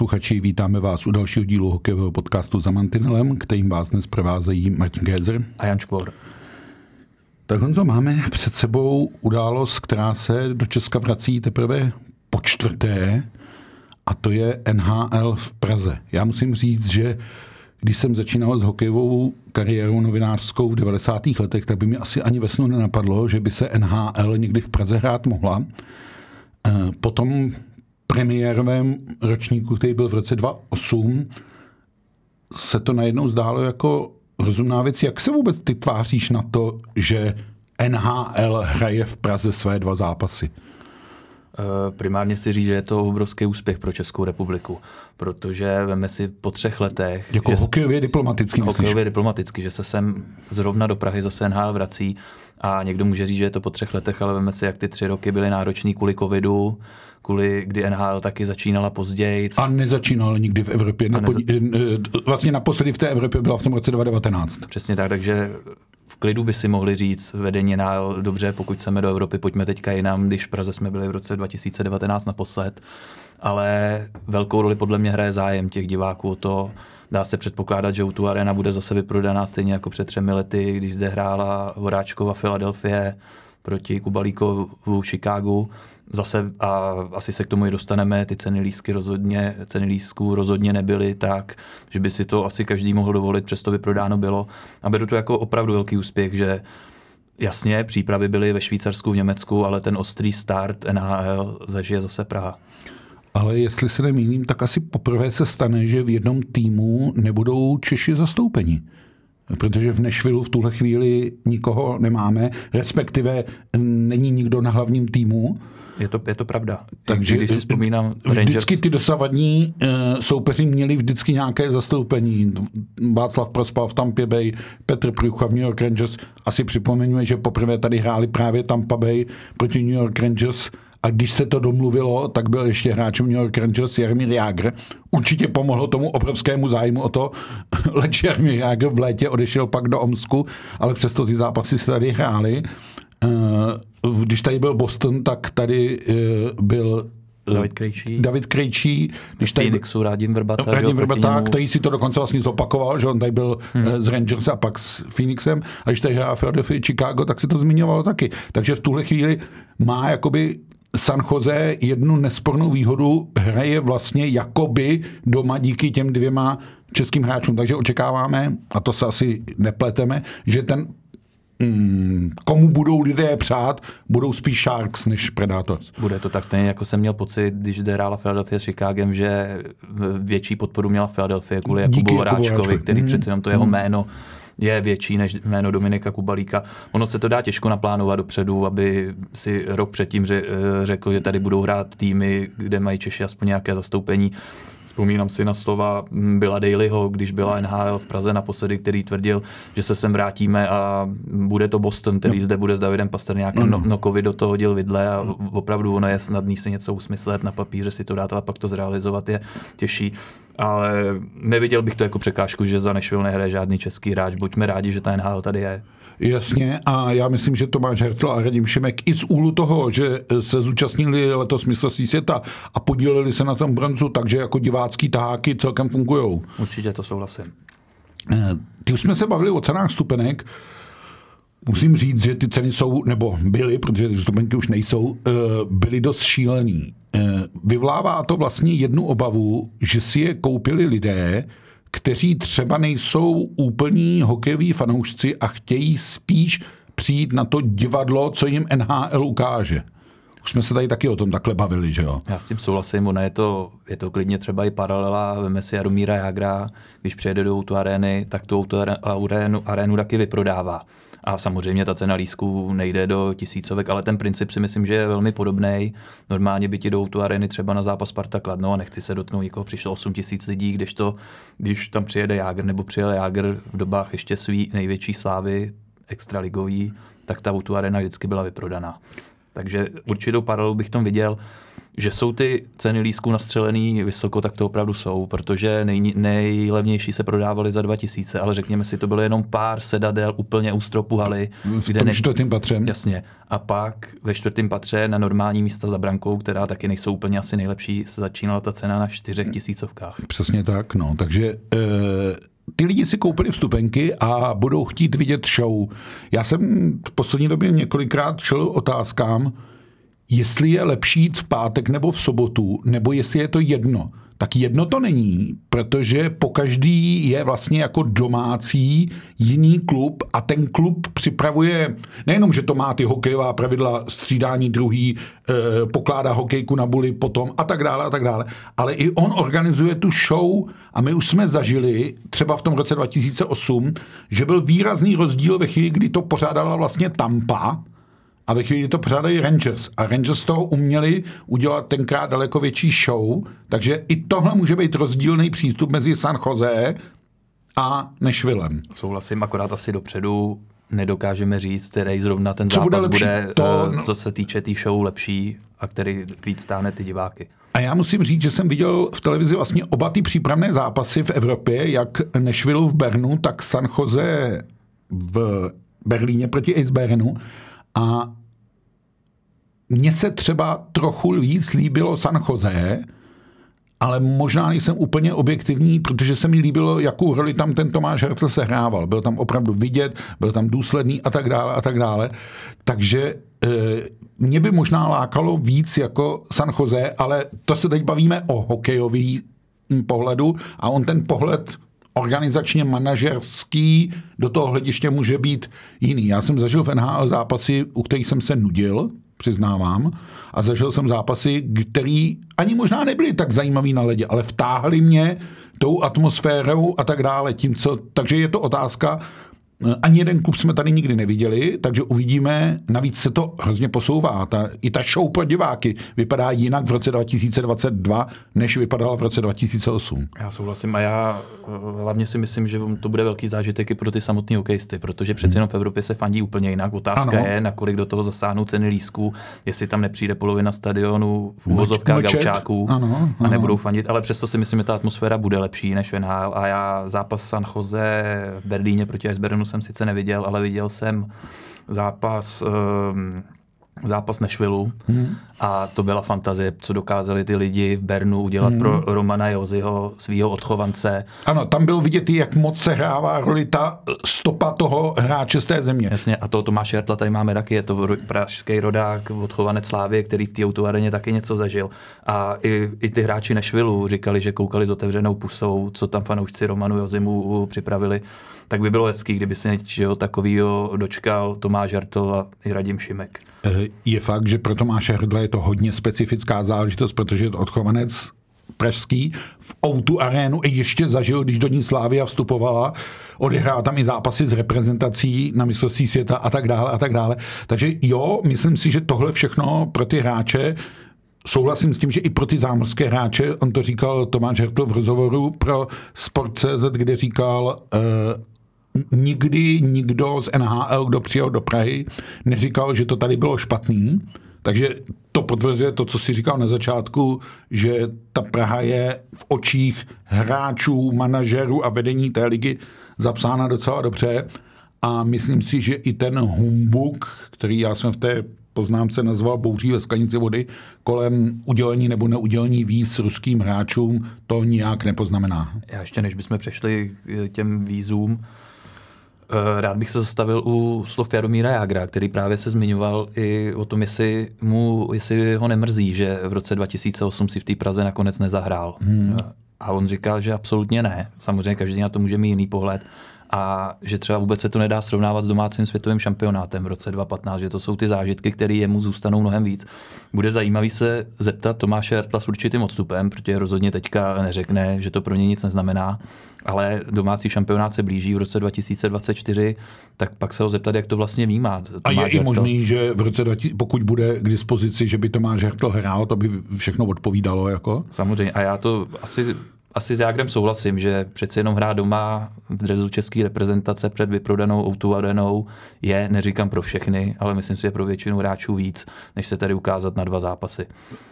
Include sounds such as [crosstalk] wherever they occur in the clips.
Posluchači, vítáme vás u dalšího dílu hokejového podcastu za Mantinelem, kterým vás dnes provázejí Martin Kézer a Jan Škvor. Tak Honzo, máme před sebou událost, která se do Česka vrací teprve po čtvrté, a to je NHL v Praze. Já musím říct, že když jsem začínal s hokejovou kariérou novinářskou v 90. letech, tak by mi asi ani ve snu nenapadlo, že by se NHL někdy v Praze hrát mohla. Eh, potom premiérovém ročníku, který byl v roce 2008, se to najednou zdálo jako rozumná věc. Jak se vůbec ty tváříš na to, že NHL hraje v Praze své dva zápasy? Eh, primárně si říct, že je to obrovský úspěch pro Českou republiku, protože veme si po třech letech... Jako že hokejově diplomaticky Hokejově diplomaticky, že se sem zrovna do Prahy zase NHL vrací a někdo může říct, že je to po třech letech, ale veme si, jak ty tři roky byly náročný kvůli covidu, kvůli, kdy NHL taky začínala později. A nezačínala nikdy v Evropě. Nepo, neza... Vlastně naposledy v té Evropě byla v tom roce 2019. Přesně tak, takže v klidu by si mohli říct vedení NHL, dobře, pokud chceme do Evropy, pojďme teďka jinam, když v Praze jsme byli v roce 2019 naposled. Ale velkou roli podle mě hraje zájem těch diváků o to, dá se předpokládat, že tu arena bude zase vyprodaná stejně jako před třemi lety, když zde hrála Horáčkova Filadelfie proti Kubalíkovu Chicagu zase, a asi se k tomu i dostaneme, ty ceny lísky rozhodně, ceny lísků rozhodně nebyly tak, že by si to asi každý mohl dovolit, přesto vyprodáno bylo. A beru to jako opravdu velký úspěch, že jasně, přípravy byly ve Švýcarsku, v Německu, ale ten ostrý start NHL zažije zase Praha. Ale jestli se nemýlím, tak asi poprvé se stane, že v jednom týmu nebudou Češi zastoupeni protože v Nešvilu v tuhle chvíli nikoho nemáme, respektive není nikdo na hlavním týmu. Je to, je to pravda. Takže když si vzpomínám Rangers... Vždycky ty dosavadní uh, soupeři měli vždycky nějaké zastoupení. Václav Prospal v Tampa Bay, Petr Prucha v New York Rangers. Asi připomeňme, že poprvé tady hráli právě Tampa Bay proti New York Rangers a když se to domluvilo, tak byl ještě hráčem New York Rangers Jaromír Jágr. Určitě pomohlo tomu obrovskému zájmu o to, [laughs] leč Jaromír Jágr v létě odešel pak do Omsku, ale přesto ty zápasy se tady hrály. Eh, když tady byl Boston, tak tady eh, byl eh, David Krejčí. David Krejčí. Když tady Phoenixu Radim Vrbata. Radim Vrbata, který si to dokonce vlastně zopakoval, že on tady byl hmm. z Rangers a pak s Phoenixem. A když tady hrál Philadelphia Chicago, tak si to zmiňoval taky. Takže v tuhle chvíli má jakoby San Jose jednu nespornou výhodu, hraje vlastně jakoby doma díky těm dvěma českým hráčům. Takže očekáváme, a to se asi nepleteme, že ten mm, komu budou lidé přát, budou spíš Sharks než Predators. Bude to tak stejně, jako jsem měl pocit, když hrála Philadelphia s Chicagem, že větší podporu měla Philadelphia kvůli Jakubu Horáčkovi, který mm. přece jenom to jeho mm. jméno je větší než jméno Dominika Kubalíka. Ono se to dá těžko naplánovat dopředu, aby si rok předtím řekl, že tady budou hrát týmy, kde mají Češi aspoň nějaké zastoupení. Vzpomínám si na slova byla Dalyho, když byla NHL v Praze naposledy, který tvrdil, že se sem vrátíme a bude to Boston, který no. zde bude s Davidem Pasterňákem. Mm. No, Nokovi do toho hodil vidle a opravdu ono je snadný si něco usmyslet na papíře, si to dát, ale pak to zrealizovat je těžší. Ale neviděl bych to jako překážku, že za Nešvil nehraje žádný český hráč. Buďme rádi, že ta NHL tady je. Jasně a já myslím, že Tomáš Hertl a Radim Šimek i z úlu toho, že se zúčastnili letos mistrovství světa a podíleli se na tom bronzu, takže jako divácký taháky celkem fungují. Určitě to souhlasím. Eh, ty už jsme se bavili o cenách stupenek. Musím říct, že ty ceny jsou, nebo byly, protože ty stupenky už nejsou, eh, byly dost šílený. Eh, vyvlává to vlastně jednu obavu, že si je koupili lidé, kteří třeba nejsou úplní hokejoví fanoušci a chtějí spíš přijít na to divadlo, co jim NHL ukáže. Už jsme se tady taky o tom takhle bavili, že jo? Já s tím souhlasím, ono je to, je to klidně třeba i paralela, veme si Jaromíra Jagra, když přijede do tu arény, tak tu arénu, arénu taky vyprodává. A samozřejmě ta cena lísku nejde do tisícovek, ale ten princip si myslím, že je velmi podobný. Normálně by ti jdou tu areny třeba na zápas Sparta Kladno a nechci se dotknout někoho, přišlo 8 tisíc lidí, když to, když tam přijede Jágr nebo přijel Jágr v dobách ještě svý největší slávy extraligový, tak ta tu arena vždycky byla vyprodaná. Takže určitou paralelu bych tom viděl že jsou ty ceny lísků nastřelený vysoko, tak to opravdu jsou, protože nej, nejlevnější se prodávaly za 2000, ale řekněme si, to bylo jenom pár sedadel úplně u stropu haly. V kde ne... patře. Jasně. A pak ve čtvrtém patře na normální místa za brankou, která taky nejsou úplně asi nejlepší, začínala ta cena na čtyřech tisícovkách. Přesně tak, no. Takže e, ty lidi si koupili vstupenky a budou chtít vidět show. Já jsem v poslední době několikrát šel otázkám, jestli je lepší jít v pátek nebo v sobotu, nebo jestli je to jedno. Tak jedno to není, protože po každý je vlastně jako domácí jiný klub a ten klub připravuje, nejenom, že to má ty hokejová pravidla, střídání druhý, eh, pokládá hokejku na buli potom a tak dále a tak dále, ale i on organizuje tu show a my už jsme zažili třeba v tom roce 2008, že byl výrazný rozdíl ve chvíli, kdy to pořádala vlastně Tampa, a ve chvíli to pořádají Rangers. A Rangers toho uměli udělat tenkrát daleko větší show, takže i tohle může být rozdílný přístup mezi San Jose a Nešvilem. Souhlasím, akorát asi dopředu nedokážeme říct, který zrovna ten co zápas bude, bude to, uh, co se týče té tý show lepší a který víc stáhne ty diváky. A já musím říct, že jsem viděl v televizi vlastně oba ty přípravné zápasy v Evropě, jak Nešvilu v Bernu, tak San Jose v Berlíně proti Eisbernu. A mně se třeba trochu víc líbilo San Jose, ale možná nejsem úplně objektivní, protože se mi líbilo, jakou roli tam ten Tomáš Hertl sehrával. Byl tam opravdu vidět, byl tam důsledný a tak dále a tak dále. Takže e, mě by možná lákalo víc jako San Jose, ale to se teď bavíme o hokejový pohledu a on ten pohled organizačně manažerský do toho hlediště může být jiný. Já jsem zažil v NHL zápasy, u kterých jsem se nudil, přiznávám. A zažil jsem zápasy, který ani možná nebyly tak zajímavý na ledě, ale vtáhli mě tou atmosférou a tak dále. Tím, co, takže je to otázka, ani jeden klub jsme tady nikdy neviděli, takže uvidíme. Navíc se to hrozně posouvá. Ta, I ta show pro diváky vypadá jinak v roce 2022, než vypadala v roce 2008. Já souhlasím a já eh, hlavně si myslím, že to bude velký zážitek i pro ty samotné hokejisty, protože přece jenom v Evropě se fandí úplně jinak. Otázka ano. je, nakolik do toho zasáhnou ceny lísků, jestli tam nepřijde polovina stadionu v úvozovkách gaučáků ano, ano. a nebudou fandit, ale přesto si myslím, že ta atmosféra bude lepší než v NHL a já zápas San Jose v Berlíně proti Icebernu jsem sice neviděl, ale viděl jsem zápas um, zápas Nešvilu hmm. a to byla fantazie, co dokázali ty lidi v Bernu udělat hmm. pro Romana Joziho, svého odchovance. Ano, tam bylo vidět, jak moc se hrává roli ta stopa toho hráče z té země. Jasně, a to Tomáš Jartla tady máme taky, je to pražský rodák, odchovanec Slávy, který v té autoareně taky něco zažil. A i, i ty hráči Nešvilu říkali, že koukali s otevřenou pusou, co tam fanoušci Romanu Jozimu připravili tak by bylo hezký, kdyby se něčeho takového dočkal Tomáš Hartl a i Radim Šimek. Eh, je fakt, že pro Tomáše Hrdla je to hodně specifická záležitost, protože je to odchovanec pražský v Outu arénu ještě zažil, když do ní Slávia vstupovala, odehrál tam i zápasy s reprezentací na mistrovství světa a tak dále a tak dále. Takže jo, myslím si, že tohle všechno pro ty hráče Souhlasím s tím, že i pro ty zámořské hráče, on to říkal Tomáš Hertl v rozhovoru pro Sport.cz, kde říkal, uh, nikdy nikdo z NHL, kdo přijel do Prahy, neříkal, že to tady bylo špatný. Takže to potvrzuje to, co si říkal na začátku, že ta Praha je v očích hráčů, manažerů a vedení té ligy zapsána docela dobře. A myslím si, že i ten humbuk, který já jsem v té poznámce nazval bouří ve sklenici vody, kolem udělení nebo neudělení víz ruským hráčům, to nijak nepoznamená. Já ještě než bychom přešli k těm vízům, rád bych se zastavil u slov Jaromíra Jágra, který právě se zmiňoval i o tom, jestli, mu, jestli ho nemrzí, že v roce 2008 si v té Praze nakonec nezahrál. Hmm. A on říkal, že absolutně ne. Samozřejmě každý na to může mít jiný pohled, a že třeba vůbec se to nedá srovnávat s domácím světovým šampionátem v roce 2015, že to jsou ty zážitky, které jemu zůstanou mnohem víc. Bude zajímavý se zeptat Tomáše Hertla s určitým odstupem, protože rozhodně teďka neřekne, že to pro ně nic neznamená, ale domácí šampionát se blíží v roce 2024, tak pak se ho zeptat, jak to vlastně vnímá. Tomáš a je Hertl. i možný, že v roce 20, pokud bude k dispozici, že by Tomáš Hertl hrál, to by všechno odpovídalo. Jako? Samozřejmě a já to asi asi s Jágrem souhlasím, že přeci jenom hrát doma v drezu české reprezentace před vyprodanou Outu Arenou je, neříkám pro všechny, ale myslím si, že pro většinu hráčů víc, než se tady ukázat na dva zápasy.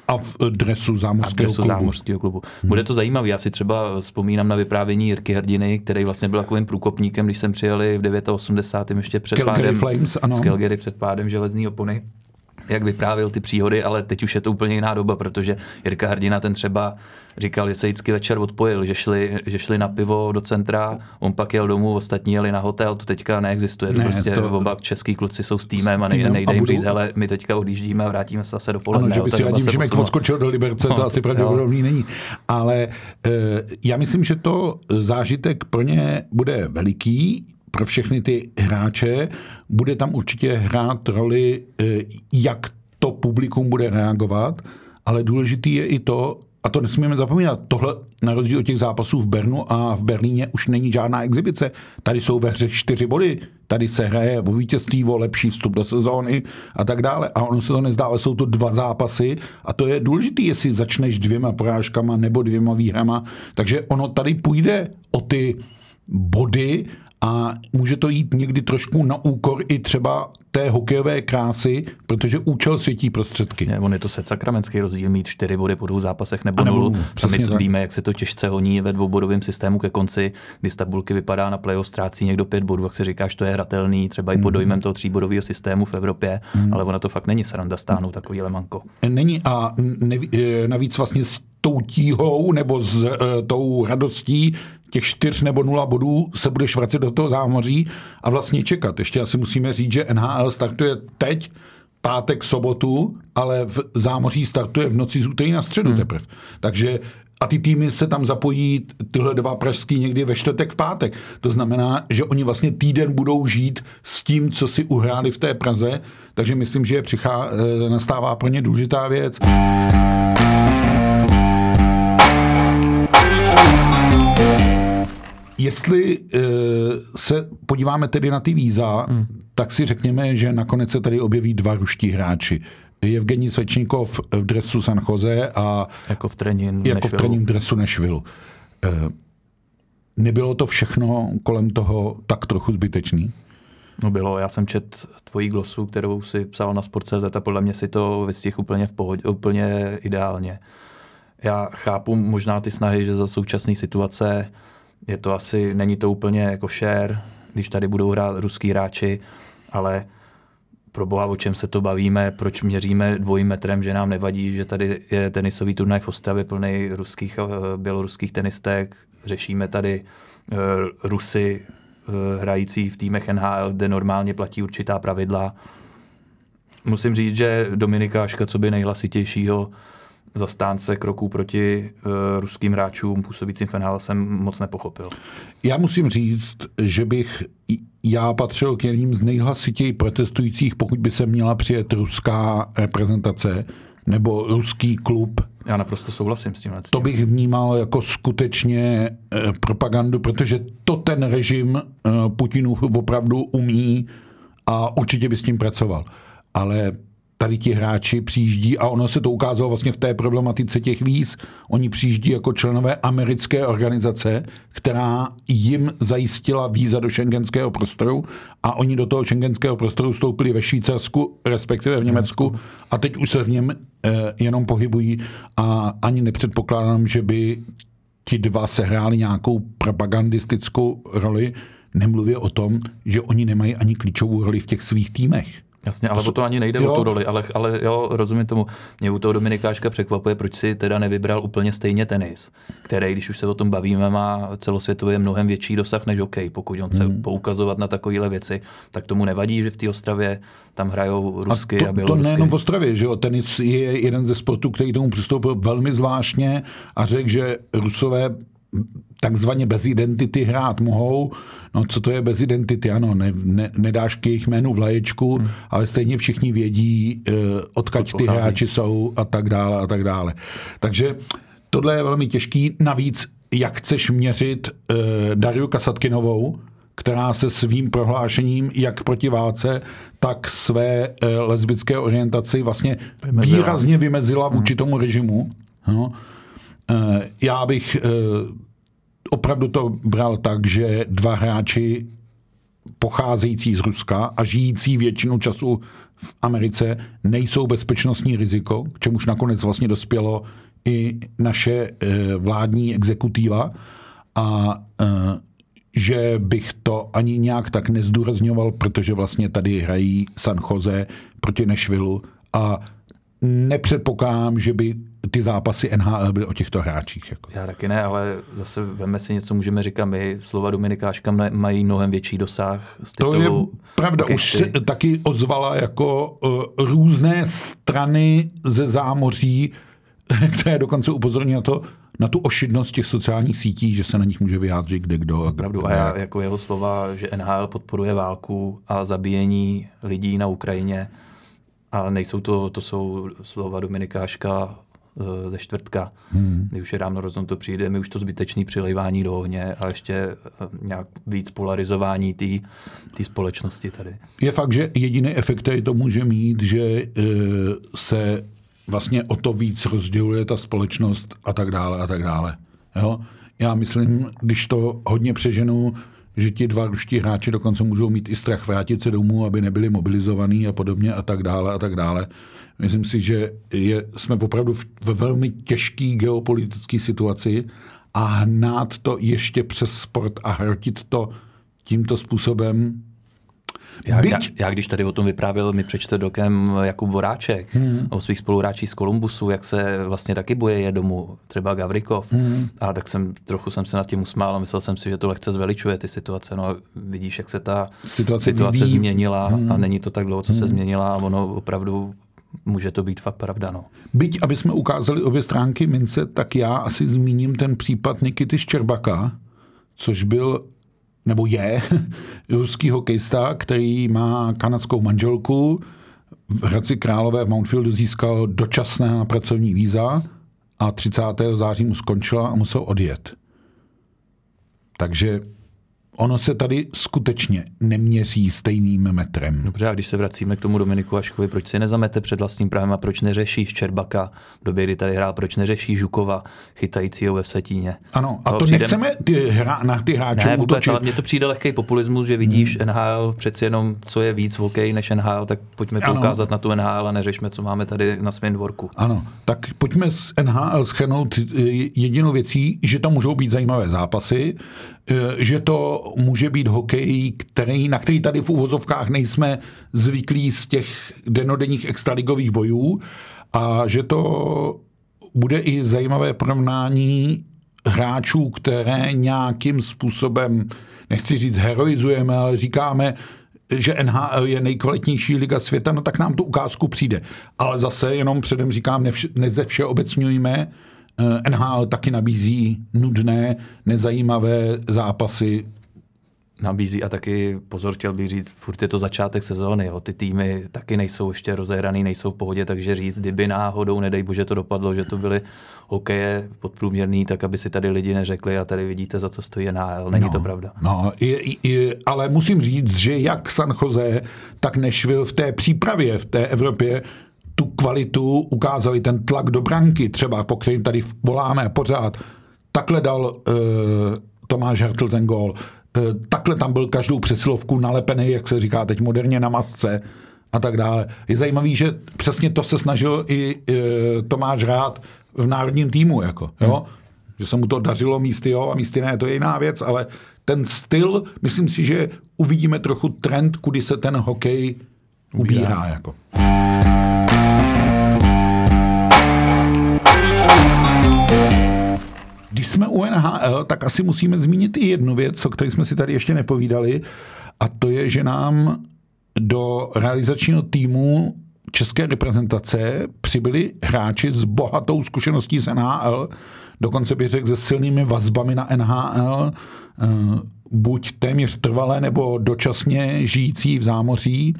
A v dresu zámořského dresu klubu. zámořského klubu. Hmm. Bude to zajímavé. Já si třeba vzpomínám na vyprávění Jirky Hrdiny, který vlastně byl takovým průkopníkem, když jsem přijeli v 89. ještě před Calgary pádem, Flames, ano. z Calgary před pádem železní opony jak vyprávěl ty příhody, ale teď už je to úplně jiná doba, protože Jirka Hrdina ten třeba říkal, že se vždycky večer odpojil, že šli, že šli na pivo do centra, on pak jel domů, ostatní jeli na hotel, to teďka neexistuje. Ne, prostě to... oba český kluci jsou s týmem a nejde, nejde jim říct, ale my teďka odjíždíme a vrátíme se zase do poledne. Ano, že by si že odskočil do Liberce, no, to asi pravděpodobný není. Ale e, já myslím, že to zážitek pro ně bude veliký, pro všechny ty hráče. Bude tam určitě hrát roli, eh, jak to publikum bude reagovat, ale důležitý je i to, a to nesmíme zapomínat, tohle na rozdíl od těch zápasů v Bernu a v Berlíně už není žádná exibice. Tady jsou ve hře čtyři body, tady se hraje o vítězství, o lepší vstup do sezóny a tak dále. A ono se to nezdá, ale jsou to dva zápasy a to je důležité, jestli začneš dvěma porážkama nebo dvěma výhrama. Takže ono tady půjde o ty body a může to jít někdy trošku na úkor i třeba té hokejové krásy, protože účel světí prostředky. Jasně, on je to sakramenský rozdíl mít čtyři body po dvou zápasech nebo, nebo nulu. My to víme, jak se to těžce honí ve dvoubodovém systému ke konci, kdy z tabulky vypadá na playoff, ztrácí někdo pět bodů, jak se říkáš, to je hratelný, třeba i pod mhm. dojmem toho tříbodového systému v Evropě, mm. ale ona to fakt není sranda stáhnout takový lemanko. Není a neví, e, navíc vlastně s tou tíhou nebo s uh, tou radostí těch čtyř nebo nula bodů se budeš vracet do toho zámoří a vlastně čekat. Ještě asi musíme říct, že NHL startuje teď, pátek, sobotu, ale v zámoří startuje v noci z úterý na středu hmm. teprve. Takže a ty týmy se tam zapojí, tyhle dva pražský někdy ve čtvrtek v pátek. To znamená, že oni vlastně týden budou žít s tím, co si uhráli v té Praze, takže myslím, že přichá, eh, nastává pro ně důležitá věc. Jestli uh, se podíváme tedy na ty víza, hmm. tak si řekněme, že nakonec se tady objeví dva ruští hráči. Evgení Svečníkov v dresu San Jose a jako v trením jako v trením dresu Nashville. Uh, nebylo to všechno kolem toho tak trochu zbytečný? No bylo, já jsem čet tvojí glosu, kterou si psal na Sport.cz a podle mě si to vystih úplně v pohodě, úplně ideálně. Já chápu možná ty snahy, že za současné situace je to asi, není to úplně jako share, když tady budou hrát ruský hráči, ale pro boha, o čem se to bavíme, proč měříme dvojím metrem, že nám nevadí, že tady je tenisový turnaj v Ostravě plný ruských a eh, běloruských tenistek, řešíme tady uh, Rusy uh, hrající v týmech NHL, kde normálně platí určitá pravidla. Musím říct, že Dominika Aška, co by nejhlasitějšího zastánce kroků proti uh, ruským hráčům působícím v NHL jsem moc nepochopil. Já musím říct, že bych já patřil k jedním z nejhlasitěji protestujících, pokud by se měla přijet ruská reprezentace nebo ruský klub. Já naprosto souhlasím s tím. To bych vnímal jako skutečně eh, propagandu, protože to ten režim eh, Putinův opravdu umí a určitě by s tím pracoval. Ale tady ti hráči přijíždí, a ono se to ukázalo vlastně v té problematice těch víz, oni přijíždí jako členové americké organizace, která jim zajistila víza do šengenského prostoru a oni do toho šengenského prostoru vstoupili ve Švýcarsku, respektive v Německu a teď už se v něm eh, jenom pohybují a ani nepředpokládám, že by ti dva sehráli nějakou propagandistickou roli, nemluvě o tom, že oni nemají ani klíčovou roli v těch svých týmech. Jasně, ale to, o to ani nejde jo. o tu roli, ale, ale jo, rozumím tomu. Mě u toho Dominikáška překvapuje, proč si teda nevybral úplně stejně tenis, který, když už se o tom bavíme, má celosvětově mnohem větší dosah než OK. Pokud on chce hmm. poukazovat na takovéhle věci, tak tomu nevadí, že v té Ostravě tam hrajou rusky a, to, a bělorusky. To nejenom v Ostravě, že jo, tenis je jeden ze sportů, který tomu přistoupil velmi zvláštně a řekl, že Rusové takzvaně bez identity hrát mohou. No co to je bez identity? Ano, ne, ne, nedáš k jejich jménu vlaječku, hmm. ale stejně všichni vědí, uh, odkaď ty hráči jsou a tak dále a tak dále. Takže tohle je velmi těžký. Navíc, jak chceš měřit uh, Dariu Kasatkinovou, která se svým prohlášením jak proti válce, tak své uh, lesbické orientaci vlastně vymezila. výrazně vymezila vůči hmm. tomu režimu. No. Uh, já bych uh, opravdu to bral tak, že dva hráči pocházející z Ruska a žijící většinu času v Americe nejsou bezpečnostní riziko, k čemuž nakonec vlastně dospělo i naše eh, vládní exekutiva. A eh, že bych to ani nějak tak nezdůrazňoval, protože vlastně tady hrají San Jose proti Nešvilu a nepředpokládám, že by ty zápasy NHL byly o těchto hráčích. Jako. Já taky ne, ale zase veme si něco, můžeme říkat my, slova Dominikáška mají mnohem větší dosah. Z to je pravda, už se taky ozvala jako uh, různé strany ze zámoří, [laughs] které dokonce upozorní na to, na tu ošidnost těch sociálních sítí, že se na nich může vyjádřit kde kdo. A Pravdu. A já, jako jeho slova, že NHL podporuje válku a zabíjení lidí na Ukrajině, a nejsou to, to jsou slova Dominikáška eh, ze čtvrtka, hmm. kdy už je ráno rozhodnuto přijde, my už to zbytečný přilejvání do ohně a ještě eh, nějak víc polarizování té společnosti tady. Je fakt, že jediný efekt, který to může mít, že e, se vlastně o to víc rozděluje ta společnost a tak dále a tak dále. Jo? Já myslím, když to hodně přeženu, že ti dva ruští hráči dokonce můžou mít i strach vrátit se domů, aby nebyli mobilizovaní a podobně a tak dále a tak dále. Myslím si, že je, jsme opravdu ve velmi těžké geopolitické situaci a hnát to ještě přes sport a hrotit to tímto způsobem já, Byť... já, já když tady o tom vyprávěl mi přečte dokem Jakub Voráček hmm. o svých spoluhráčích z Kolumbusu, jak se vlastně taky boje je domů, třeba Gavrikov. Hmm. A tak jsem trochu jsem se nad tím usmál a myslel jsem si, že to lehce zveličuje ty situace. No vidíš, jak se ta situace, situace změnila hmm. a není to tak dlouho, co hmm. se změnila a ono opravdu může to být fakt pravda. No. Byť, aby jsme ukázali obě stránky mince, tak já asi zmíním ten případ Nikity Ščerbaka, což byl nebo je [laughs] ruský hokejista, který má kanadskou manželku. V Hradci Králové v Mountfieldu získal dočasné pracovní víza a 30. září mu skončila a musel odjet. Takže ono se tady skutečně neměří stejným metrem. Dobře, a když se vracíme k tomu Dominiku Aškovi, proč si nezamete před vlastním právem a proč neřeší Ščerbaka v době, kdy tady hrál, proč neřeší Žukova, chytajícího ve Vsetíně? Ano, a to, to přijde... nechceme ty hra, na ty hráče ne, vůbec, ale mně to přijde lehký populismus, že vidíš hmm. NHL přeci jenom, co je víc v hokeji než NHL, tak pojďme to ukázat na tu NHL a neřešme, co máme tady na svém dvorku. Ano, tak pojďme z NHL schrnout jedinou věcí, že to můžou být zajímavé zápasy, Eh, že to může být hokej, který, na který tady v uvozovkách nejsme zvyklí z těch denodenních extraligových bojů a že to bude i zajímavé porovnání hráčů, které nějakým způsobem, nechci říct heroizujeme, ale říkáme, že NHL je nejkvalitnější liga světa, no tak nám tu ukázku přijde. Ale zase jenom předem říkám, neze vše obecňujme, Eh, NHL taky nabízí nudné, nezajímavé zápasy. Nabízí a taky, pozor, chtěl bych říct, furt je to začátek sezóny, jo. ty týmy taky nejsou ještě rozehraný, nejsou v pohodě, takže říct, kdyby náhodou, nedej bože, to dopadlo, že to byly hokeje podprůměrný, tak aby si tady lidi neřekli a tady vidíte, za co stojí NHL. Není no, to pravda. No, je, je, ale musím říct, že jak San Jose, tak Nešvil v té přípravě v té Evropě tu kvalitu, ukázali ten tlak do branky, třeba po kterým tady voláme pořád. Takhle dal uh, Tomáš Hertl ten gól. Uh, takhle tam byl každou přesilovku nalepený, jak se říká teď moderně, na masce a tak dále. Je zajímavý, že přesně to se snažil i uh, Tomáš hrát v národním týmu, jako, jo? Hmm. Že se mu to dařilo místy jo a místy ne, to je jiná věc, ale ten styl, myslím si, že uvidíme trochu trend, kudy se ten hokej ubírá. ubírá jako. Když jsme u NHL, tak asi musíme zmínit i jednu věc, o které jsme si tady ještě nepovídali, a to je, že nám do realizačního týmu české reprezentace přibyli hráči s bohatou zkušeností z NHL. dokonce bych řekl se silnými vazbami na NHL, eh, buď téměř trvalé nebo dočasně žijící v zámoří.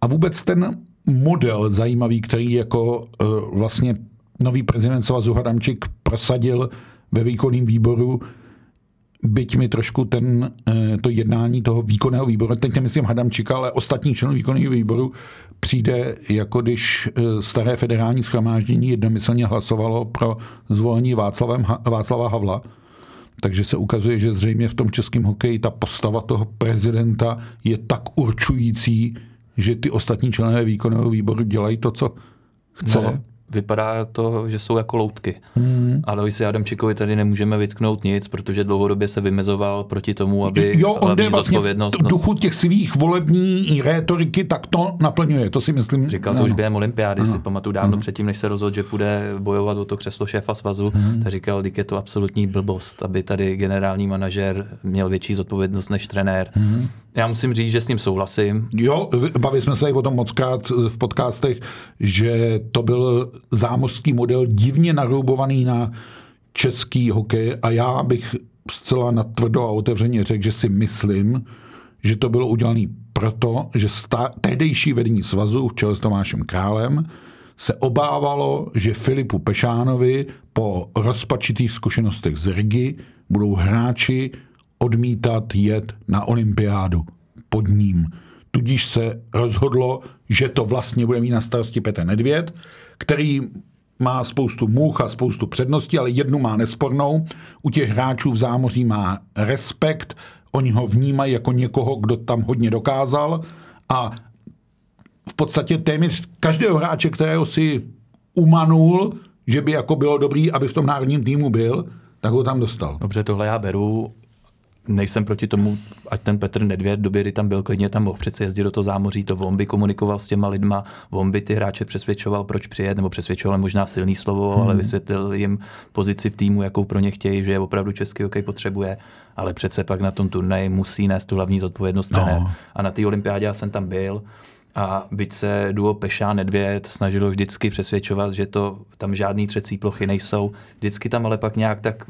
A vůbec ten model zajímavý, který jako eh, vlastně nový prezident Svazu Hadamčík prosadil ve výkonném výboru, byť mi trošku ten, eh, to jednání toho výkonného výboru, teď nemyslím Hadamčika, ale ostatních členů výkonného výboru, přijde, jako když eh, staré federální schromáždění jednomyslně hlasovalo pro zvolení Václavem, Václava Havla. Takže se ukazuje, že zřejmě v tom českém hokeji ta postava toho prezidenta je tak určující, že ty ostatní členové výkonného výboru dělají to, co chce. No, vypadá to, že jsou jako loutky. Hmm. Ale si Adamčikovi tady nemůžeme vytknout nic, protože dlouhodobě se vymezoval proti tomu, aby jo, on jde vlastně v duchu těch svých volební rétoriky, tak to naplňuje, to si myslím. Říkal to už během olympiády, si pamatuju dávno ano. předtím, než se rozhodl, že půjde bojovat o to křeslo šéfa svazu, hmm. tak říkal, že je to absolutní blbost, aby tady generální manažer měl větší zodpovědnost než trenér. Hmm. Já musím říct, že s ním souhlasím. Jo, bavili jsme se o tom moc krát v podcastech, že to byl zámořský model divně naroubovaný na český hokej a já bych zcela natvrdo a otevřeně řekl, že si myslím, že to bylo udělané proto, že sta- tehdejší vedení svazu v čele s Tomášem Králem se obávalo, že Filipu Pešánovi po rozpačitých zkušenostech z Rigi budou hráči odmítat jet na olympiádu pod ním. Tudíž se rozhodlo, že to vlastně bude mít na starosti Petr Nedvěd, který má spoustu much a spoustu předností, ale jednu má nespornou. U těch hráčů v zámoří má respekt, oni ho vnímají jako někoho, kdo tam hodně dokázal a v podstatě téměř každého hráče, kterého si umanul, že by jako bylo dobrý, aby v tom národním týmu byl, tak ho tam dostal. Dobře, tohle já beru nejsem proti tomu, ať ten Petr Nedvěd, době, kdy tam byl, klidně tam mohl přece jezdit do toho zámoří, to on by komunikoval s těma lidma, on by ty hráče přesvědčoval, proč přijet, nebo přesvědčoval možná silný slovo, hmm. ale vysvětlil jim pozici v týmu, jakou pro ně chtějí, že je opravdu český hokej potřebuje, ale přece pak na tom turnaji musí nést tu hlavní zodpovědnost no. A na té olympiádě já jsem tam byl, a byť se duo Peša Nedvěd snažilo vždycky přesvědčovat, že to tam žádný třecí plochy nejsou, vždycky tam ale pak nějak tak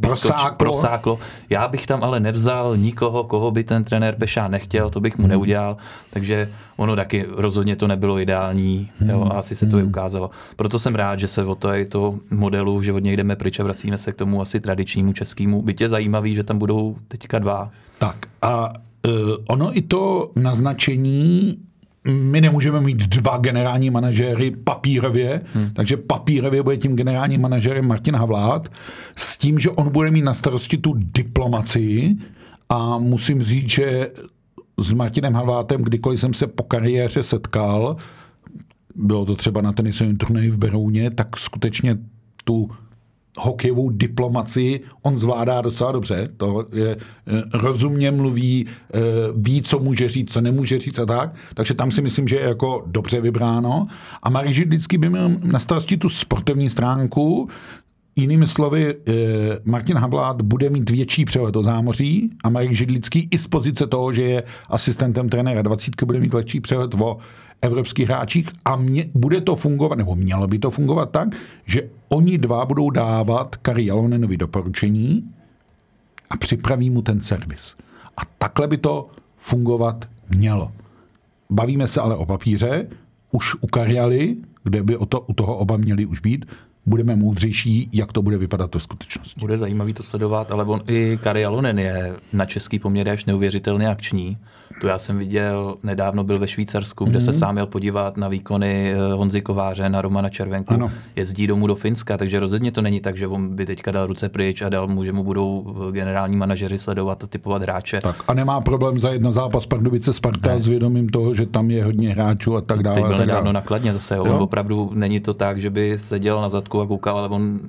prosáklo. prosáklo. Já bych tam ale nevzal nikoho, koho by ten trenér Peša nechtěl, to bych mu hmm. neudělal, takže ono taky rozhodně to nebylo ideální hmm. jo, a asi se to hmm. i ukázalo. Proto jsem rád, že se o to, je to modelu, že od něj jdeme pryč a vracíme se k tomu asi tradičnímu českému. Byť je zajímavý, že tam budou teďka dva. Tak a uh, ono i to naznačení my nemůžeme mít dva generální manažéry papírově, hmm. takže papírově bude tím generálním manažerem Martin Havlát s tím, že on bude mít na starosti tu diplomacii a musím říct, že s Martinem Havlátem, kdykoliv jsem se po kariéře setkal, bylo to třeba na tenisovém turnaji v Berouně, tak skutečně tu hokejovou diplomaci on zvládá docela dobře. To je, eh, rozumně mluví, eh, ví, co může říct, co nemůže říct a tak. Takže tam si myslím, že je jako dobře vybráno. A Marek vždycky by měl na starosti tu sportovní stránku, Jinými slovy, eh, Martin Havlát bude mít větší přehled o zámoří a Marek Židlický i z pozice toho, že je asistentem trenéra 20, bude mít lepší přehled o evropských hráčích a mě, bude to fungovat, nebo mělo by to fungovat tak, že oni dva budou dávat Kari Jalonenovi doporučení a připraví mu ten servis. A takhle by to fungovat mělo. Bavíme se ale o papíře, už u Karialy, kde by o to, u toho oba měli už být, budeme moudřejší, jak to bude vypadat ve skutečnosti. Bude zajímavý to sledovat, ale on, i Kari Alonen je na český poměr až neuvěřitelně akční. To já jsem viděl, nedávno byl ve Švýcarsku, kde mm-hmm. se mhm. sám měl podívat na výkony eh, Honzy Kováře, na Romana Červenku. Ano. Jezdí domů do Finska, takže rozhodně to není tak, že on by teďka dal ruce pryč a dal mu, že mu budou eh, generální manažeři sledovat a typovat hráče. Tak a nemá problém za jedno zápas Pardubice Sparta ne. s vědomím toho, že tam je hodně hráčů a tak dále. Teď byl nedávno nakladně zase. Jo? On opravdu není to tak, že by seděl na zadku a koukal, ale on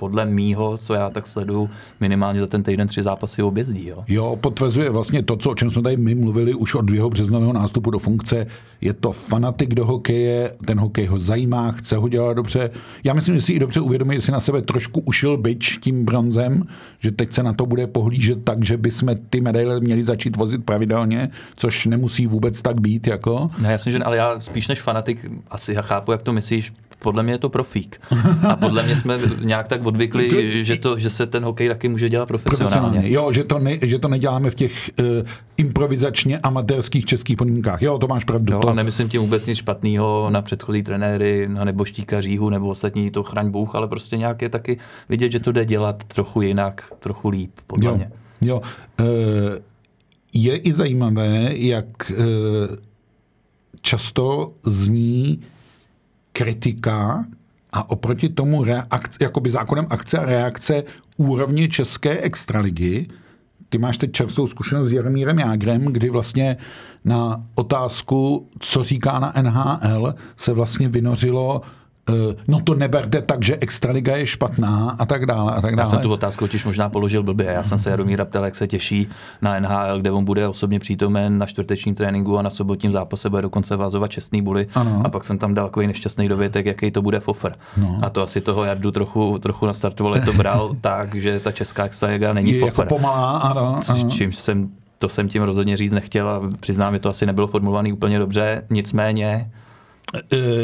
podle mýho, co já tak sleduju, minimálně za ten týden tři zápasy objezdí. Jo, jo potvrzuje vlastně to, co, o čem jsme tady my mluvili už od jeho březnového nástupu do funkce, je to fanatik do hokeje, ten hokej ho zajímá, chce ho dělat dobře. Já myslím, že si i dobře uvědomí, že si na sebe trošku ušil byč tím bronzem, že teď se na to bude pohlížet tak, že bychom ty medaile měli začít vozit pravidelně, což nemusí vůbec tak být. Jako. No, jasně, že ale já spíš než fanatik asi já chápu, jak to myslíš, podle mě je to profík. A podle mě jsme nějak tak odvykli, že, to, že se ten hokej taky může dělat profesionálně. profesionálně. Jo, že to, ne, že to neděláme v těch uh, improvizačně amatérských českých podmínkách. Jo, to máš pravdu. Jo, to... a nemyslím tím vůbec nic špatného na předchozí trenéry, na nebo Štíka Říhu, nebo ostatní to chraň Bůh, ale prostě nějak je taky vidět, že to jde dělat trochu jinak, trochu líp, podle jo, mě. Jo, uh, je i zajímavé, jak uh, často zní kritika a oproti tomu reakce, jakoby zákonem akce a reakce úrovně České extraligy, ty máš teď čerstvou zkušenost s Jaromírem Jágrem, kdy vlastně na otázku, co říká na NHL, se vlastně vynořilo no to neberte tak, že Extraliga je špatná a tak dále. A tak dále. Já jsem tu otázku totiž možná položil blbě. Já jsem se Jaromíra ptal, jak se těší na NHL, kde on bude osobně přítomen na čtvrtečním tréninku a na sobotním zápase bude dokonce vázovat čestný buly. Ano. A pak jsem tam dal takový nešťastný dovětek, jaký to bude fofer. No. A to asi toho Jardu trochu, trochu nastartoval, to bral [laughs] tak, že ta česká extraliga není je fofer. Jako pomalá, ano, ano. Čímž jsem to jsem tím rozhodně říct nechtěl a přiznám, že to asi nebylo formulované úplně dobře. Nicméně Eh,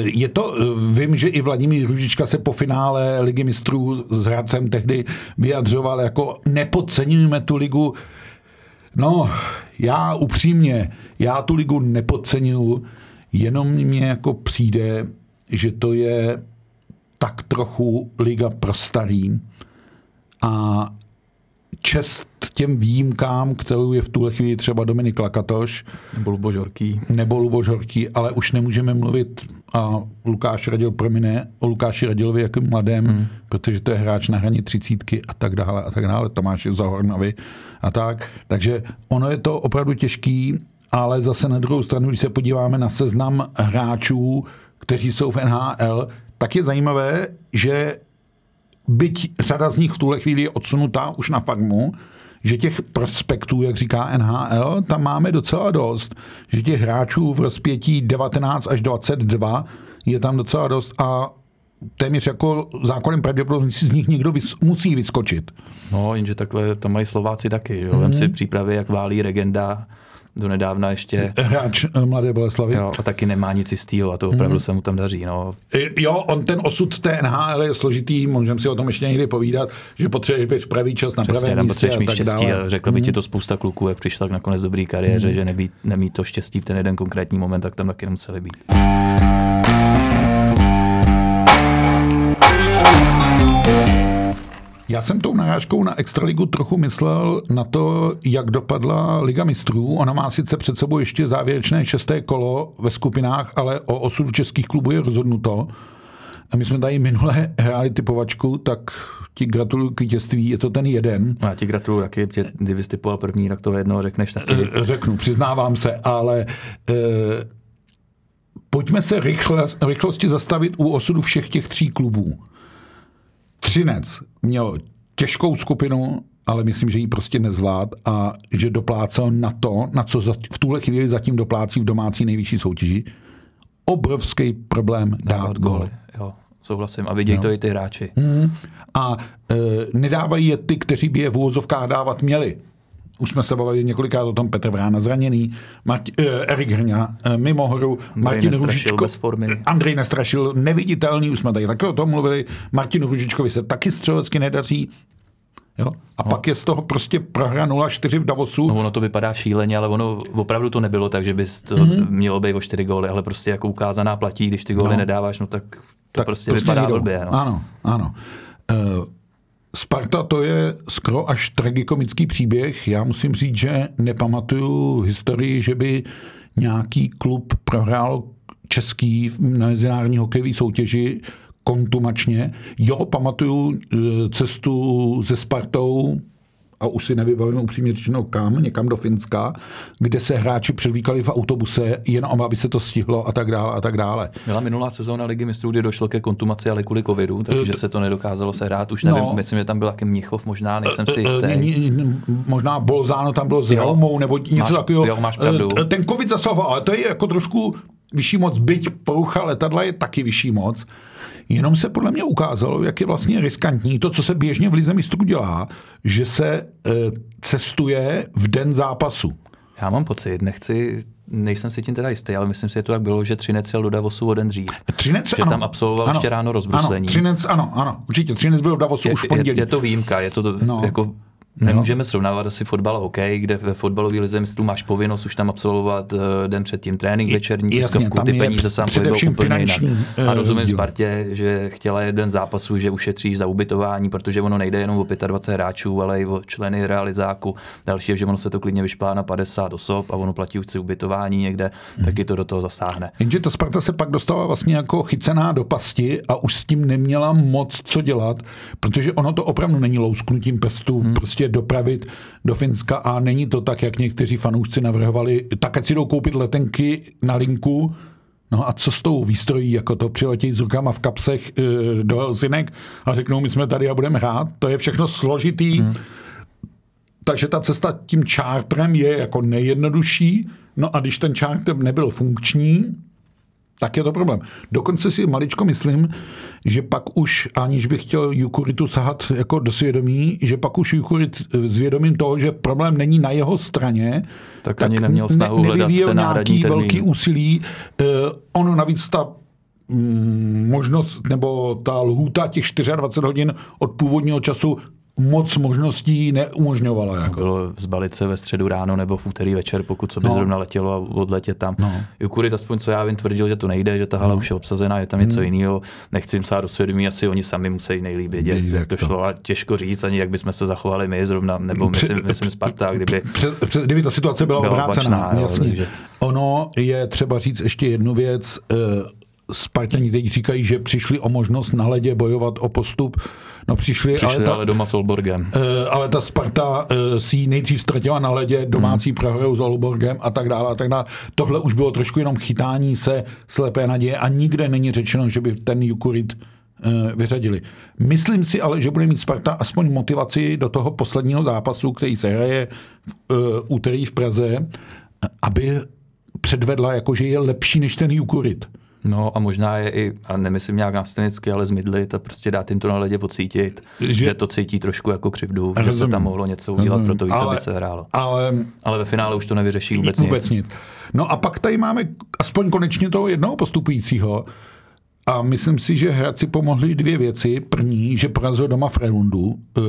je to, eh, vím, že i Vladimír Ružička se po finále ligy mistrů s Hradcem tehdy vyjadřoval jako nepodceňujeme tu ligu. No, já upřímně, já tu ligu nepodceňuju, jenom mě jako přijde, že to je tak trochu liga pro starý a čest těm výjimkám, kterou je v tuhle chvíli třeba Dominik Lakatoš. Nebo Luboš Horký. Nebo Luboš Horký, ale už nemůžeme mluvit a Lukáš Radil promine o Lukáši Radilovi jako mladém, hmm. protože to je hráč na hraně třicítky a tak dále a tak dále. Tomáš je Zahornovi a tak. Takže ono je to opravdu těžký, ale zase na druhou stranu, když se podíváme na seznam hráčů, kteří jsou v NHL, tak je zajímavé, že byť řada z nich v tuhle chvíli je odsunutá už na farmu, že těch prospektů, jak říká NHL, tam máme docela dost, že těch hráčů v rozpětí 19 až 22 je tam docela dost a téměř jako zákonem pravděpodobnosti z nich někdo vys- musí vyskočit. No, jenže takhle tam mají Slováci taky. Že? Mm-hmm. si přípravy, jak válí regenda do nedávna ještě. Hráč eh, Mladé Boleslavy. Jo, a taky nemá nic jistého a to opravdu hmm. se mu tam daří. No. Jo, on ten osud té NHL je složitý, můžeme si o tom ještě někdy povídat, že potřebuješ být v pravý čas na Přesně, pravém místě mít štěstí dále. a řekl by hmm. ti to spousta kluků, jak přišla tak nakonec dobrý kariéře, hmm. že nebýt, nemít to štěstí v ten jeden konkrétní moment, tak tam taky nemuseli být. Já jsem tou narážkou na Extraligu trochu myslel na to, jak dopadla Liga mistrů. Ona má sice před sebou ještě závěrečné šesté kolo ve skupinách, ale o osudu českých klubů je rozhodnuto. A my jsme tady minule hráli typovačku, tak ti gratuluju k vítězství, je to ten jeden. Já ti gratuluju taky, kdyby jsi typoval první, tak to jedno řekneš taky. Eh, řeknu, přiznávám se, ale e, pojďme se rychle, rychlosti zastavit u osudu všech těch tří klubů. Třinec měl těžkou skupinu, ale myslím, že ji prostě nezvlád a že doplácel na to, na co v tuhle chvíli zatím doplácí v domácí nejvyšší soutěži. Obrovský problém dát gol. Jo, souhlasím. A vidějí no. to i ty hráči. Hmm. A e, nedávají je ty, kteří by je v úvozovkách dávat měli už jsme se bavili několikrát o tom Petr Vrána zraněný, Marti, uh, Erik Hrňa uh, mimo hru, Martin Ružičko, bez formy. Andrej Nestrašil, neviditelný, už jsme tady taky o tom mluvili, Martin Ružičkovi se taky střelecky nedaří, Jo? A no. pak je z toho prostě prohra 0-4 v Davosu. No ono to vypadá šíleně, ale ono opravdu to nebylo tak, že bys to mm-hmm. mělo být o 4 góly, ale prostě jako ukázaná platí, když ty góly no. nedáváš, no tak to tak prostě, prostě vypadá blbě. No. Ano, ano. Uh, Sparta to je skoro až tragikomický příběh. Já musím říct, že nepamatuju historii, že by nějaký klub prohrál český mezinárodní hokejové soutěži kontumačně. Jo, pamatuju e, cestu se Spartou a už si nevybavím upřímně řečeno kam, někam do Finska, kde se hráči předvíkali v autobuse, jenom aby se to stihlo a tak dále a tak dále. Byla minulá sezóna Ligy mistrů, kdy došlo ke kontumaci, ale kvůli covidu, takže se to nedokázalo se hrát. Už nevím, no, myslím, že tam byl jaký Mnichov možná, nejsem si jistý. Možná Bolzáno tam bylo s Raumou nebo něco takového. Jo, máš pravdu. Ten covid zasahoval, ale to je jako trošku vyšší moc, byť porucha letadla je taky vyšší moc, jenom se podle mě ukázalo, jak je vlastně riskantní to, co se běžně v Lize mistrů dělá, že se e, cestuje v den zápasu. Já mám pocit, nechci nejsem si tím teda jistý, ale myslím si, že to tak bylo, že Třinec jel do Davosu o den dřív. Třinec, že ano, tam absolvoval ano, ještě ráno rozbruslení. Ano, Třinec, ano, ano, určitě. Třinec byl v Davosu je, už v pondělí. Je, je to výjimka, je to no. jako Nemůžeme srovnávat asi fotbal a hokej, kde ve fotbalové lize mistrů máš povinnost už tam absolvovat uh, den předtím trénink večerní, tiskovku, ty peníze sám půjdou úplně jinak. A rozumím rozdíl. Spartě, že chtěla jeden zápasu, že ušetří za ubytování, protože ono nejde jenom o 25 hráčů, ale i o členy realizáku. Další je, že ono se to klidně vyšplá na 50 osob a ono platí už ubytování někde, hmm. taky to do toho zasáhne. Jenže ta Sparta se pak dostala vlastně jako chycená do pasti a už s tím neměla moc co dělat, protože ono to opravdu není lousknutím prstů. Hmm. Prostě prostě dopravit do Finska a není to tak, jak někteří fanoušci navrhovali, tak ať si jdou koupit letenky na linku, No a co s tou výstrojí, jako to přiletět s rukama v kapsech e, do Helsinek a řeknou, my jsme tady a budeme hrát, to je všechno složitý. Hmm. Takže ta cesta tím čártrem je jako nejjednodušší. No a když ten čárter nebyl funkční, tak je to problém. Dokonce si maličko myslím, že pak už, aniž bych chtěl Jukuritu sahat jako do svědomí, že pak už Jukurit s vědomím toho, že problém není na jeho straně, tak, tak ani neměl snahu ne, hledat ten náhradní termín. velký úsilí. Uh, ono navíc ta mm, možnost nebo ta lhůta těch 24 hodin od původního času moc možností neumožňovala. Jako. Bylo zbalit se ve středu ráno nebo v úterý večer, pokud co by no. zrovna letělo a odletět tam. No. Jukurit, aspoň co já vím, tvrdil, že to nejde, že ta hala no. už je obsazená, je tam něco hmm. jiného. Nechci jim sát do svědomí, asi oni sami musí nejlíp vědět, jak to šlo. A těžko říct ani, jak bychom se zachovali my zrovna, nebo myslím, myslím Sparta, kdyby... Před, před, kdyby ta situace byla, byla obrácená, jasně. Takže... Ono je třeba říct ještě jednu věc. Eh, Spartani teď říkají, že přišli o možnost na ledě bojovat o postup No přišli, přišli ale, ta, ale doma s Olborgem. Uh, ale ta Sparta uh, si nejdřív ztratila na ledě domácí hmm. prohrou s Olborgem a tak dále a tak dále. Tohle už bylo trošku jenom chytání se slepé naděje a nikde není řečeno, že by ten Jukurit uh, vyřadili. Myslím si ale, že bude mít Sparta aspoň motivaci do toho posledního zápasu, který se hraje v úterý v Praze, aby předvedla, jako že je lepší než ten Jukurit. No a možná je i, a nemyslím nějak nástanicky, ale zmydlit a prostě dát jim to na ledě pocítit, že, že to cítí trošku jako křivdu, rozumím, že se tam mohlo něco udělat pro to víc, ale, aby se hrálo. Ale, ale ve finále už to nevyřeší vůbec, vůbec nic. nic. No a pak tady máme aspoň konečně toho jednoho postupujícího, a myslím si, že Hradci pomohli dvě věci. První, že porazil doma Frelundu eh,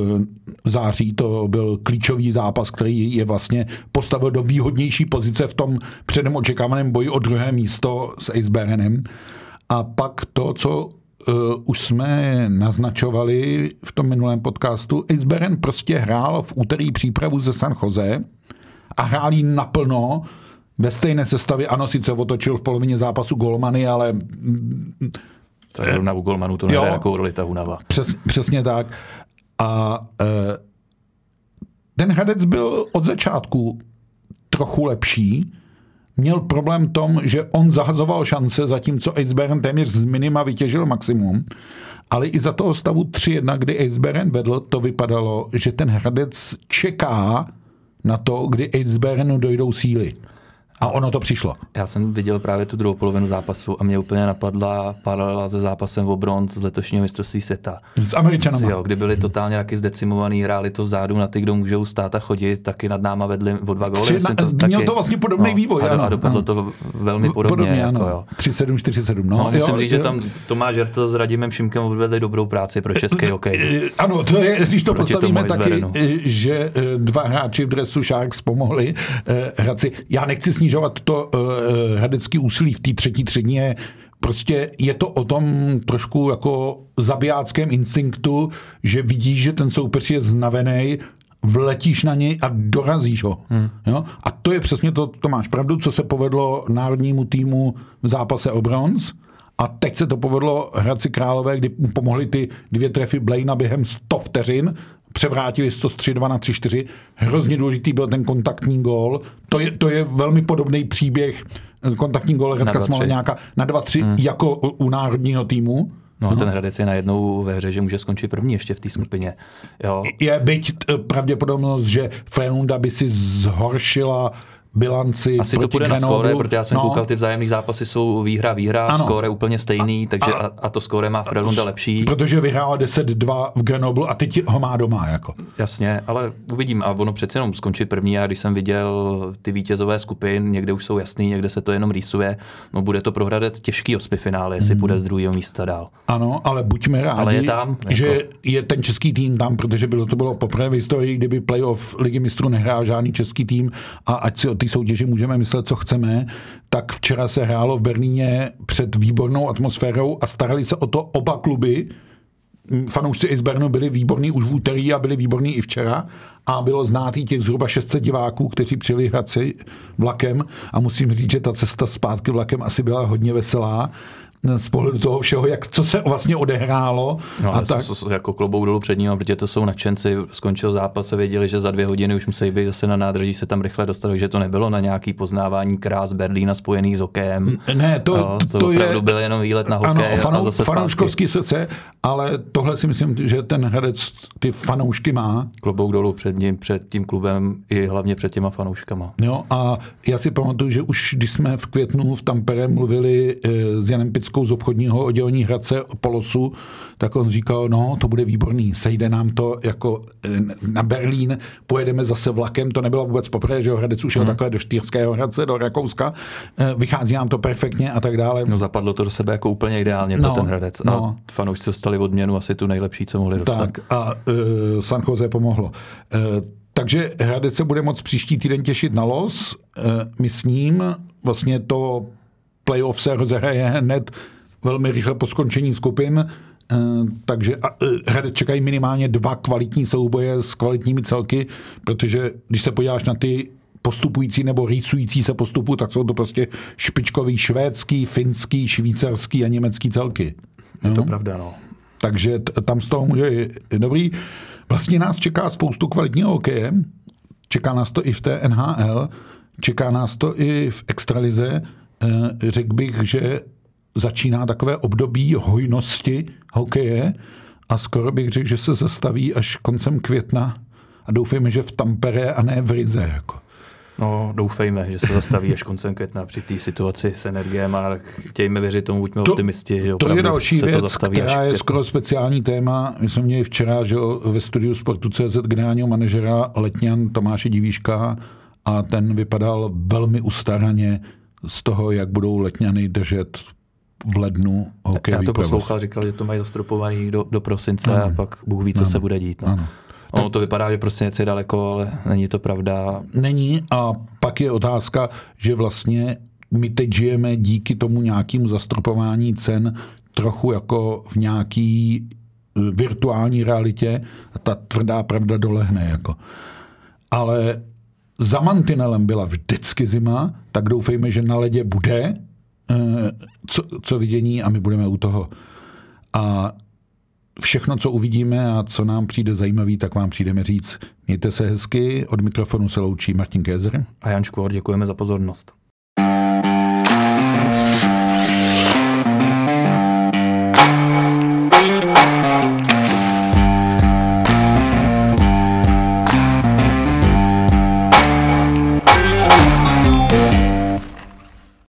v září, to byl klíčový zápas, který je vlastně postavil do výhodnější pozice v tom předem očekávaném boji o druhé místo s Eisberenem. A pak to, co uh, už jsme naznačovali v tom minulém podcastu, Eisberen prostě hrál v úterý přípravu ze San Jose a hrál jí naplno, ve stejné sestavě, ano, sice otočil v polovině zápasu golmany, ale... To je na u golmanů, to nehraje jako roli ta Hunava. Přes, přesně tak. A e, ten Hradec byl od začátku trochu lepší, měl problém tom, že on zahazoval šance, zatímco Eisbären téměř z minima vytěžil maximum. Ale i za toho stavu 3-1, kdy Eisbären vedl, to vypadalo, že ten Hradec čeká na to, kdy Eisbärenu dojdou síly. A ono to přišlo. Já jsem viděl právě tu druhou polovinu zápasu a mě úplně napadla paralela se zápasem v bronz z letošního mistrovství světa. S Američanama. Jo, kdy byli totálně taky zdecimovaný, hráli to vzadu na ty, kdo můžou stát a chodit, taky nad náma vedli o dva góly. Tři, to taky, měl to vlastně podobný no, vývoj. A, ano, a dopadlo ano. to velmi podobně. podobně jako, jo. 3-7, 4-7. No, no, musím jo, říct, jo. že tam Tomáš Žertl s Radimem Šimkem odvedli dobrou práci pro český eh, hokej. Eh, ano, to je, když to Proti postavíme taky, eh, že dva hráči v dresu Sharks pomohli Hradci. Já nechci snižovat to uh, hradecký úsilí v té třetí třetině prostě je to o tom trošku jako zabijáckém instinktu, že vidíš, že ten soupeř je znavený, vletíš na něj a dorazíš ho. Hmm. Jo? A to je přesně to, to máš pravdu, co se povedlo národnímu týmu v zápase o bronz. A teď se to povedlo Hradci Králové, kdy pomohli ty dvě trefy Blaina během 100 vteřin převrátili to z 3-2 na 3-4. Hrozně důležitý byl ten kontaktní gól. To je, to je velmi podobný příběh eh, kontaktní gól Radka Smoleňáka na 2-3 hmm. jako u národního týmu. No a ten Hradec je najednou ve hře, že může skončit první ještě v té skupině. Jo. Je byť pravděpodobnost, že Frelunda by si zhoršila bilanci Asi to půjde na skóre, protože já jsem no. koukal, ty vzájemné zápasy jsou výhra, výhra, ano. skóre úplně stejný, a, takže a, a to skóre má Frelunda lepší. Protože vyhrála 10-2 v Grenoble a teď ho má doma. Jako. Jasně, ale uvidím. A ono přece jenom skončí první a když jsem viděl ty vítězové skupin, někde už jsou jasný, někde se to jenom rýsuje, no bude to prohradec těžký finále, jestli hmm. půjde z druhého místa dál. Ano, ale buďme rádi, ale je tam, jako... že je ten český tým tam, protože bylo to bylo poprvé v historii, kdyby playoff ligy mistrů nehrál žádný český tým a ať si o té soutěži můžeme myslet, co chceme, tak včera se hrálo v Berlíně před výbornou atmosférou a starali se o to oba kluby, fanoušci i z Bernu byli výborní už v úterý a byli výborní i včera. A bylo znátý těch zhruba 600 diváků, kteří přijeli hradci vlakem. A musím říct, že ta cesta zpátky vlakem asi byla hodně veselá z pohledu toho všeho, jak, co se vlastně odehrálo. No, a tak... S, jako klobou dolů před ním, protože to jsou nadšenci, skončil zápas a věděli, že za dvě hodiny už musí být zase na nádraží, se tam rychle dostat, takže to nebylo na nějaký poznávání krás Berlína spojený s hokejem. Ne, to, no, to, to je... byl jenom výlet na hokej ano, fanou, a zase fanouškovský srdce, ale tohle si myslím, že ten Hradec ty fanoušky má. Klobouk dolů před ním, před tím klubem i hlavně před těma fanouškama. Jo, a já si pamatuju, že už když jsme v květnu v Tampere mluvili e, s Janem Pic Švýcarskou z obchodního oddělení Hradce Polosu, tak on říkal, no to bude výborný, sejde nám to jako eh, na Berlín, pojedeme zase vlakem, to nebylo vůbec poprvé, že Hradec už jel hmm. takhle do Štýrského Hradce, do Rakouska, eh, vychází nám to perfektně a tak dále. No zapadlo to do sebe jako úplně ideálně no, pro ten Hradec a no. fanoušci dostali odměnu asi tu nejlepší, co mohli dostat. Tak a uh, San Jose pomohlo. Uh, takže Hradec se bude moct příští týden těšit na los. My s ním vlastně to playoff se rozehraje hned velmi rychle po skončení skupin, eh, takže eh, Hradec čekají minimálně dva kvalitní souboje s kvalitními celky, protože když se podíváš na ty postupující nebo rýsující se postupu, tak jsou to prostě špičkový švédský, finský, švýcarský a německý celky. Je to no? pravda, no. Takže tam z toho může dobrý. Vlastně nás čeká spoustu kvalitního hokeje, čeká nás to i v té NHL, čeká nás to i v extralize, Eh, řekl bych, že začíná takové období hojnosti hokeje a skoro bych řekl, že se zastaví až koncem května a doufejme, že v Tampere a ne v Rize. Jako. No, doufejme, že se zastaví až koncem května při té situaci s energiem a chtějme věřit tomu, buďme to, optimisti, že to je další se věc, to zastaví která je skoro speciální téma. My jsme měli včera že ve studiu Sportu.cz generálního manažera Letňan Tomáše Divíška a ten vypadal velmi ustaraně, z toho, jak budou letňany držet v lednu hokejový Já to poslouchal, říkal, že to mají zastropovaný do, do prosince ano. a pak Bůh ví, co ano. se bude dít. No. Ano. Ono tak, to vypadá, že prostě něco je daleko, ale není to pravda. Není a pak je otázka, že vlastně my teď žijeme díky tomu nějakému zastropování cen trochu jako v nějaký eh, virtuální realitě a ta tvrdá pravda dolehne. Jako. Ale za mantinelem byla vždycky zima, tak doufejme, že na ledě bude eh, co, co vidění a my budeme u toho. A všechno, co uvidíme a co nám přijde zajímavý, tak vám přijdeme říct. Mějte se hezky, od mikrofonu se loučí Martin Kézer. A Jan Škvor, děkujeme za pozornost.